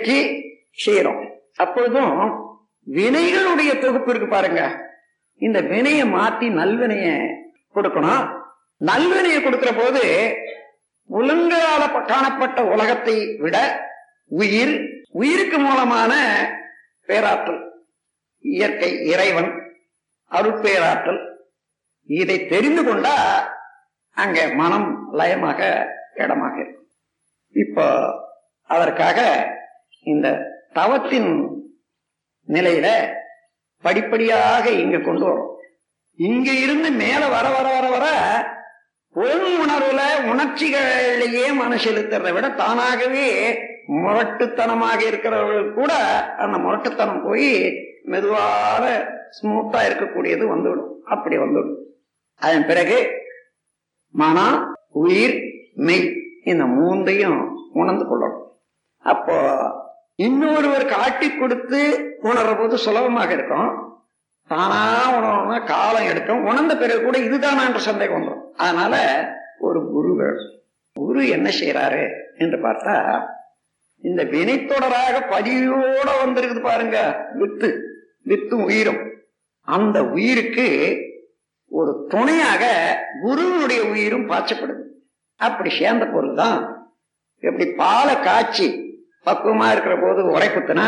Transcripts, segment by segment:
நிலைக்கு செய்யறோம் அப்பொழுதும் வினைகளுடைய தொகுப்பு இருக்கு பாருங்க. இந்த வினையை மாத்தி நல்வினைய கொடுக்கணும். நல்வினையை கொடுக்கிற போது உலங்களால காணப்பட்ட உலகத்தை விட உயிர் உயிருக்கு மூலமான பேராற்றல் இயற்கை இறைவன் அருட்பேராற்றல். இதை தெரிந்து கொண்டா அங்க மனம் லயமாக இடமாக இருக்கும். இப்போ அதற்காக இந்த தவத்தின் நிலையில படிப்படியாக இங்க கொண்டு வரும். இங்க இருந்து மேல வர வர வர வர பொருள் உணர்வுல உணர்ச்சிகளையே மன செலுத்துறதை விட தானாகவே முரட்டுத்தனமாக இருக்கிறவர்கள் கூட அந்த முரட்டுத்தனம் போய் மெதுவாக ஸ்மூத்தா இருக்கக்கூடியது வந்துவிடும். அப்படி வந்துவிடும். அதன் பிறகு மனம் உயிர் மெய் இந்த மூன்றையும் உணர்ந்து கொள்ளணும். அப்போ இன்னொருவர் காட்டி கொடுத்து உணர்ற போது சுலபமாக இருக்கும். தானா உணரணும்னா காலம் எடுக்கும். உணர்ந்த பிறகு கூட இதுதானான்ற சந்தேகம் வந்துடும் அதனால ஒரு குரு குரு என்ன செய்யறாரு என்று பார்த்தா இந்த வினைத்தொடராக பதிவோட வந்திருக்குது பாருங்க வித்து வித்தும் உயிரும். அந்த உயிருக்கு ஒரு துணையாக குருவினுடைய உயிரும் பாய்ச்சப்படுது. அப்படி சேர்ந்த பொருள் தான் எப்படி பாலை காய்ச்சி பக்குவமா இருக்கிற போது உரைக்குத்துனா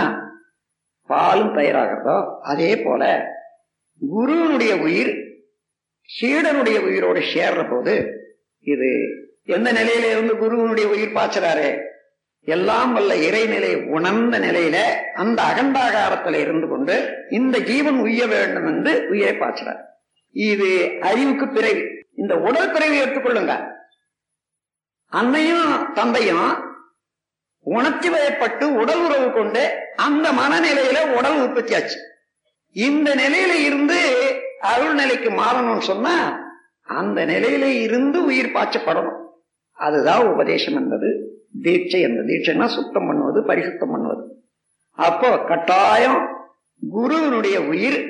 பாலும் தயாராகிறதோ அதே போல குருவினுடைய உயிர் சீடனுடைய உயிரோடு சேர்ற போது இது எந்த நிலையில இருந்து குருவினுடைய உயிர் பாய்ச்சறாரு? எல்லாம் வல்ல இறைநிலை உணர்ந்த நிலையில அந்த அகண்டாகாரத்துல இருந்து கொண்டு இந்த ஜீவன் உய்ய வேண்டும் என்று உயிரை பாய்ச்சறார். இது அறிவுக்கு பிறகு இந்த உடல் பிறவி எடுத்துக்கொள்ளுங்க. அன்னையும் தந்தையும் உணர்ச்சி வயப்பட்டு உடல் உறவு கொண்டு அந்த மனநிலையில உடல் உற்பத்தி ஆச்சு இந்த நிலையில இருந்து அருள் நிலைக்கு மாறணும்னு சொன்னா அந்த நிலையில இருந்து உயிர் பாய்ச்சப்படணும். அதுதான் உபதேசம் என்பது. தீட்சை என்பது. தீட்சைன்னா சுத்தம் பண்ணுவது பரிசுத்தம் பண்ணுவது. அப்போ கட்டாயம் குருவினுடைய உயிர்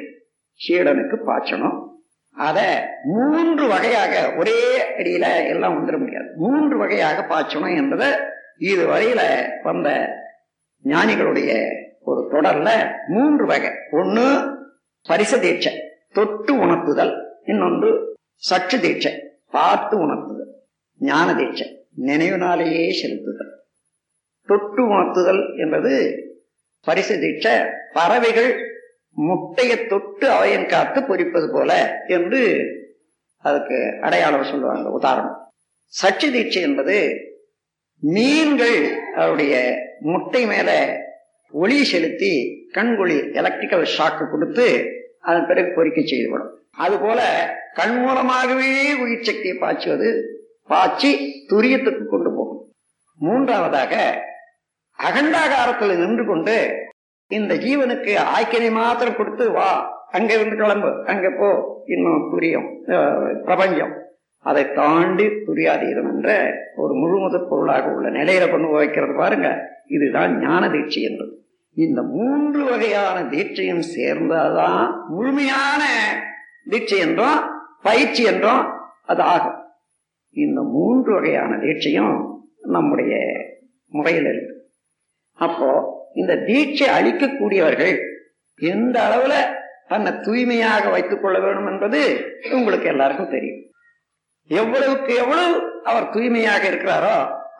சீடனுக்கு பாய்ச்சணும். அத மூன்று வகையாக ஒரே அடியில எல்லாம் வந்துட முடியாது. மூன்று வகையாக பாய்ச்சணும் என்பதை இது வரையில வந்த ஞானிகளுடைய ஒரு தொடர்ல மூன்று வகை. ஒன்று பரிச தீட்சை தொட்டு உணர்த்துதல் இன்னொன்று சற்று தீட்சை பார்த்து உணர்த்துதல் ஞான தீட்சை நினைவினாலேயே செலுத்துதல். தொட்டு உணர்த்துதல் என்பது பரிசு தீட்சை பறவைகள் முட்டையை தொட்டு அவையன் காத்து பொறிப்பது போல என்று அதுக்கு அடையாளம் சொல்லுவாங்க. உதாரணம் சச்சி தீட்சை என்பது மீன்கள் அவருடைய முட்டை மேல ஒளி செலுத்தி கண்குழி எலக்ட்ரிக்கல் ஷாக்கு கொடுத்து அதன் பிறகு பொறிக்கை செய்துவிடும் அதுபோல கண் மூலமாகவே உயிர் சக்தியை பாய்ச்சுவது பாய்ச்சி துரியத்துக்கு கொண்டு போகும். மூன்றாவதாக அகண்டாகாரத்தில் நின்று கொண்டு இந்த ஜீவனுக்கு ஆய்க்கினை மாத்திரம் கொடுத்து வா அங்க இருந்து கிளம்பு அங்க போ இன்னும் துரியம் பிரபஞ்சம். அதை தாண்டி துரியாதீதம் என்ற ஒரு முழுமுதற் பொருளாக உள்ள நிலையில கொண்டு வைக்கிறது பாருங்க. இதுதான் ஞான தீட்சை என்பது. இந்த மூன்று வகையான தீட்சையும் சேர்ந்தாதான் முழுமையான தீட்சை என்றும் பயிற்சி என்றும் அது ஆகும். இந்த மூன்று வகையான தீட்சையும் நம்முடைய முறையில் இருக்கு. அப்போ இந்த தீட்சை அளிக்கக்கூடியவர்கள் எந்த அளவுல தன்னை தூய்மையாக வைத்துக் கொள்ள வேண்டும் என்பது உங்களுக்கு எல்லாருக்கும் தெரியும். எவ்வளவுக்கு எவ்வளவு அவர் தூய்மையாக இருக்கிறாரோ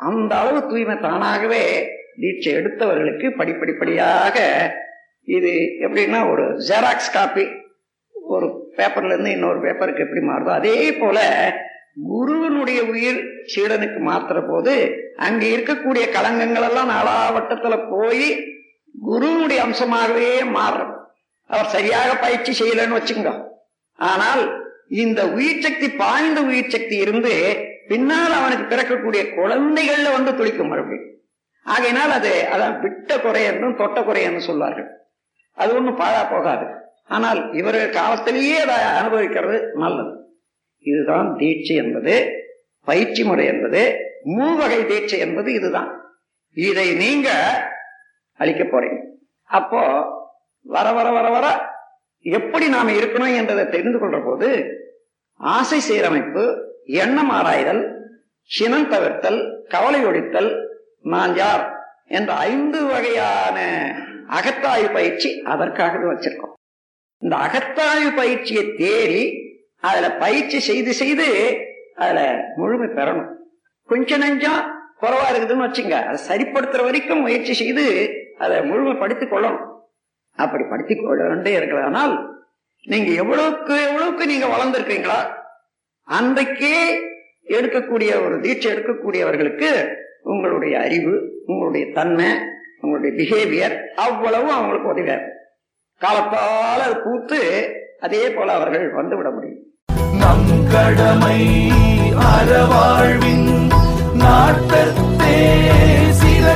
அந்த அளவு தூய்மை தானாகவே தீட்சை எடுத்தவர்களுக்கு படிப்படிப்படியாக இது எப்படின்னா ஒரு ஜெராக்ஸ் காப்பி ஒரு பேப்பர்ல இருந்து இன்னொரு பேப்பருக்கு எப்படி மாறுதோ அதே போல குருவனுடைய உயிர் சீடனுக்கு மாத்துற போது அங்க இருக்கக்கூடிய களங்கங்கள் எல்லாம் நாலாவட்டத்துல போய் குருவனுடைய அம்சமாகவே மாறுறது அவர் சரியாக பயிற்சி செய்யலன்னு வச்சுங்க ஆனால் இந்த உயிர் சக்தி பாய்ந்த உயிர் சக்தி இருந்து பின்னால் அவனுக்கு பிறக்கக்கூடிய குழந்தைகள்ல வந்து துளிக்கும் மறுபடியும் ஆகையினால் அது அதான் விட்ட குறை என்றும் தொட்ட குறை என்று சொல்வார்கள். அது ஒன்றும் பாழா போகாது. ஆனால் இவர் காலத்திலேயே அதை அனுபவிக்கிறது நல்லது. இதுதான் தீட்சை என்பது பயிற்சி முறை என்பது மூவகை தீட்சை என்பது இதுதான். இதை நீங்க அளிக்க போறீங்க. அப்போ வர வர வர வர எப்படி நாம் இருக்கணும் என்றதை தெரிந்து கொள்ற போது ஆசை சீரமைப்பு எண்ணம் ஆராய்தல் சினம் தவிர்த்தல் கவலை ஒழித்தல் நான் யார் என்ற ஐந்து வகையான அகத்தாய்வு பயிற்சி அதற்காகவே வச்சிருக்கோம். இந்த அகத்தாய்வு பயிற்சியை தேடி அதுல பயிற்சி செய்து செய்து அதுல முழுமை பெறணும். கொஞ்ச நஞ்சம் குறவா இருக்குதுன்னு வச்சுங்க அதை சரிப்படுத்துற வரைக்கும் முயற்சி செய்து அதை முழுமைப்படுத்திக் கொள்ளணும். அப்படி படுத்திக் கொண்டே இருக்கிறதுனால் நீங்க எவ்வளவுக்கு எவ்வளவுக்கு நீங்க வளர்ந்திருக்கீங்களா அன்றைக்கே எடுக்கக்கூடிய ஒரு தீட்சை எடுக்கக்கூடியவர்களுக்கு உங்களுடைய அறிவு உங்களுடைய தன்மை உங்களுடைய பிஹேவியர் அவ்வளவு அவங்களுக்கு உதவியா காலத்தால கூத்து பூத்து அதே போல அவர்கள் வந்துவிட முடியும். நம் கடமை அறவாழ்வின் நாட்டத்தே சில